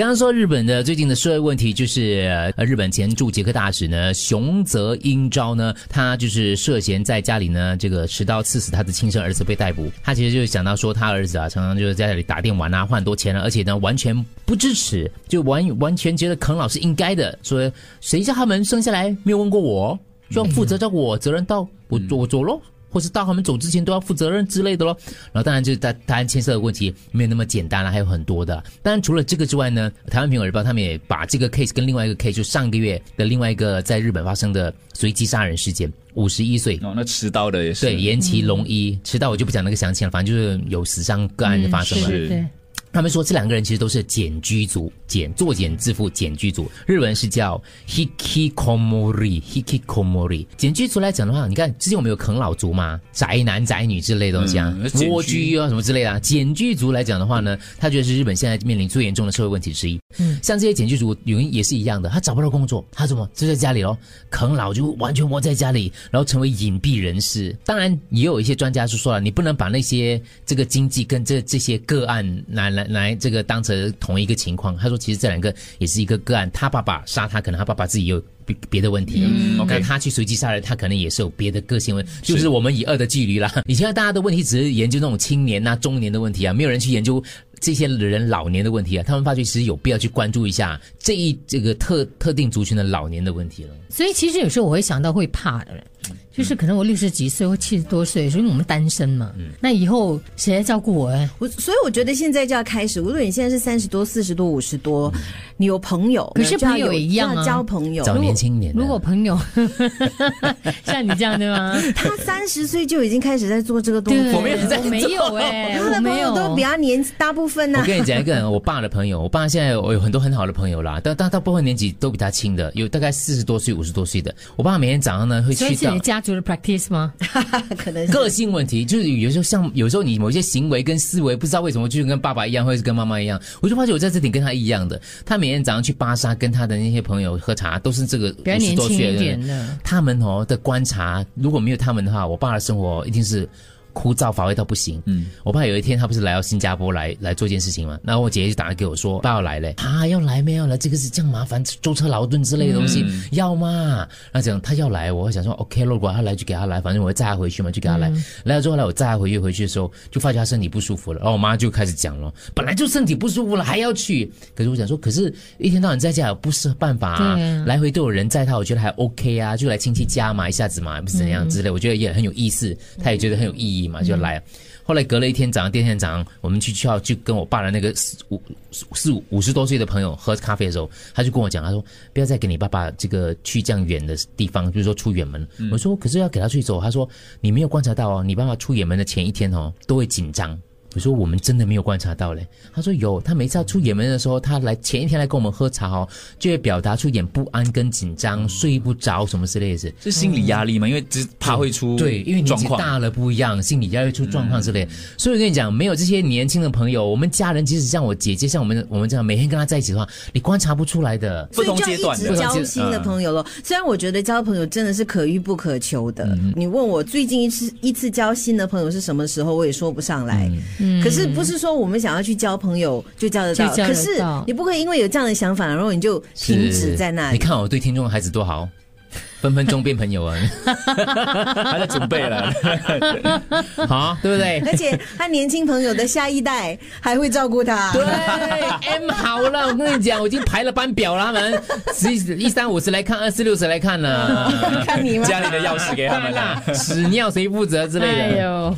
刚刚说日本的最近的社会问题，就是呃，日本前驻捷克大使呢熊泽英昭呢，他就是涉嫌在家里呢这个持刀刺死他的亲生儿子被逮捕。他其实就是想到说，他儿子啊常常就是在家里打电玩啊，花很多钱啊，而且呢完全不支持，就完完全觉得啃老是应该的，说谁叫他们生下来没有问过我，就要负责，照顾我责任到，我我走喽。或是到他们走之前都要负责任之类的咯。然后当然就是他当然牵涉的问题没有那么简单了，还有很多的。当然除了这个之外呢，台湾苹果日报他们也把这个 case 跟另外一个 case，就上个月的另外一个在日本发生的随机杀人事件，五十一岁哦，那持刀的也是对岩崎龙一持刀，我就不讲那个详情了，反正就是有死伤个案的发生了。是他们说这两个人其实都是简居族，简作茧自缚，简居族，日文是叫 hikikomori，hikikomori。简居族来讲的话，你看之前我们有啃老族嘛，宅男宅女之类的东西啊，嗯居蜗居啊什么之类的、啊。简居族来讲的话呢，他觉得是日本现在面临最严重的社会问题之一。嗯，像这些简居族，有人也是一样的，他找不到工作，他怎么就在家里咯，啃老就完全窝在家里，然后成为隐蔽人士。当然，也有一些专家是说了，你不能把那些这个经济跟这这些个案拿来来这个当成同一个情况。他说，其实这两个也是一个个案，他爸爸杀他，可能他爸爸自己有。别别的问题，嗯 OK 那他去随机杀人，他可能也是有别的个性问，就是我们以二的距离啦。以前大家的问题只是研究那种青年啊、中年的问题啊，没有人去研究这些人老年的问题啊。他们发觉其实有必要去关注一下这一这个特特定族群的老年的问题了。所以其实有时候我会想到会怕的人，就是可能我六十几岁或七十多岁，所以我们单身嘛，那以后谁来照顾我哎？我所以我觉得现在就要开始，无论你现在是三十多、四十多、五十多，你有朋友，可是朋友也一样啊。就要交朋友。找年轻一点，如果朋友 像你这样对吗？他三十岁就已经开始在做这个动作，我没有在我没有哎、他的朋友都比他年大部分呢、我跟你讲一个我爸的朋友，我爸现在我有很多很好的朋友啦，但但大部分年纪都比他轻的，有大概四十多岁、五十多岁的。我爸每天早上呢会去到的 practice 吗？可能个性问题，就是有时候像有时候你某些行为跟思维不知道为什么就是跟爸爸一样，或者是跟妈妈一样，我就发觉我在这点跟他一样的。他每天早上去巴沙跟他的那些朋友喝茶，都是这个比较五十年轻一多岁的的。他们哦的观察，如果没有他们的话，我爸的生活一定是枯燥乏味到不行。嗯，我爸有一天他不是来到新加坡来来做一件事情嘛，然后我姐姐就打来给我说，爸要来嘞，啊要来没有来，这个是这样麻烦，舟车劳顿之类的东西、要吗？那讲他要来，我会想说 OK，如果他来就给他来，反正我会载他回去嘛，就给他来。来了之后呢，我载他回去回去的时候，就发觉他身体不舒服了，然后我妈就开始讲了，本来就身体不舒服了还要去，可是我想说，可是一天到晚在家也不是办法啊，啊。来回都有人载他，我觉得还 OK 啊，就来亲戚家嘛，一下子嘛，不是怎样之类，我觉得也很有意思，他也觉得很有意义嘛，就来。后来隔了一天早上，第二天早上，我们去去要就跟我爸的那个四五四五五十多岁的朋友喝咖啡的时候，他就跟我讲，他说不要再给你爸爸这个去这样远的地方，比如说出远门。我说可是要给他去走，他说你没有观察到哦，你爸爸出远门的前一天哦都会紧张。我说我们真的没有观察到嘞。他说有，他每次要出远门的时候，他来前一天来跟我们喝茶哦，就会表达出一点不安跟紧张，睡不着什么之类的事。是心理压力嘛？因为只怕会出对，因为年状况。纪大了不一样，心理压力出状况之类。所以我跟你讲，没有这些年轻的朋友，我们家人即使像我姐姐，像我们我们这样每天跟他在一起的话，你观察不出来的。不同阶段的交新的朋友咯。虽然我觉得交朋友真的是可遇不可求的。你问我最近一次一次交新的朋友是什么时候，我也说不上来。可是不是说我们想要去交朋友就交得到，可是你不可以因为有这样的想法，然后你就停止在那里。你看我对听众的孩子多好，分分钟变朋友啊，还在准备了，好，对不对？而且他年轻朋友的下一代还会照顾他。对，M 好了，我跟你讲，我已经排了班表了，他们十一三五十来看，二四六十来看了，看你吗？家里的钥匙给他们啦。屎尿谁负责之类的。哎呦。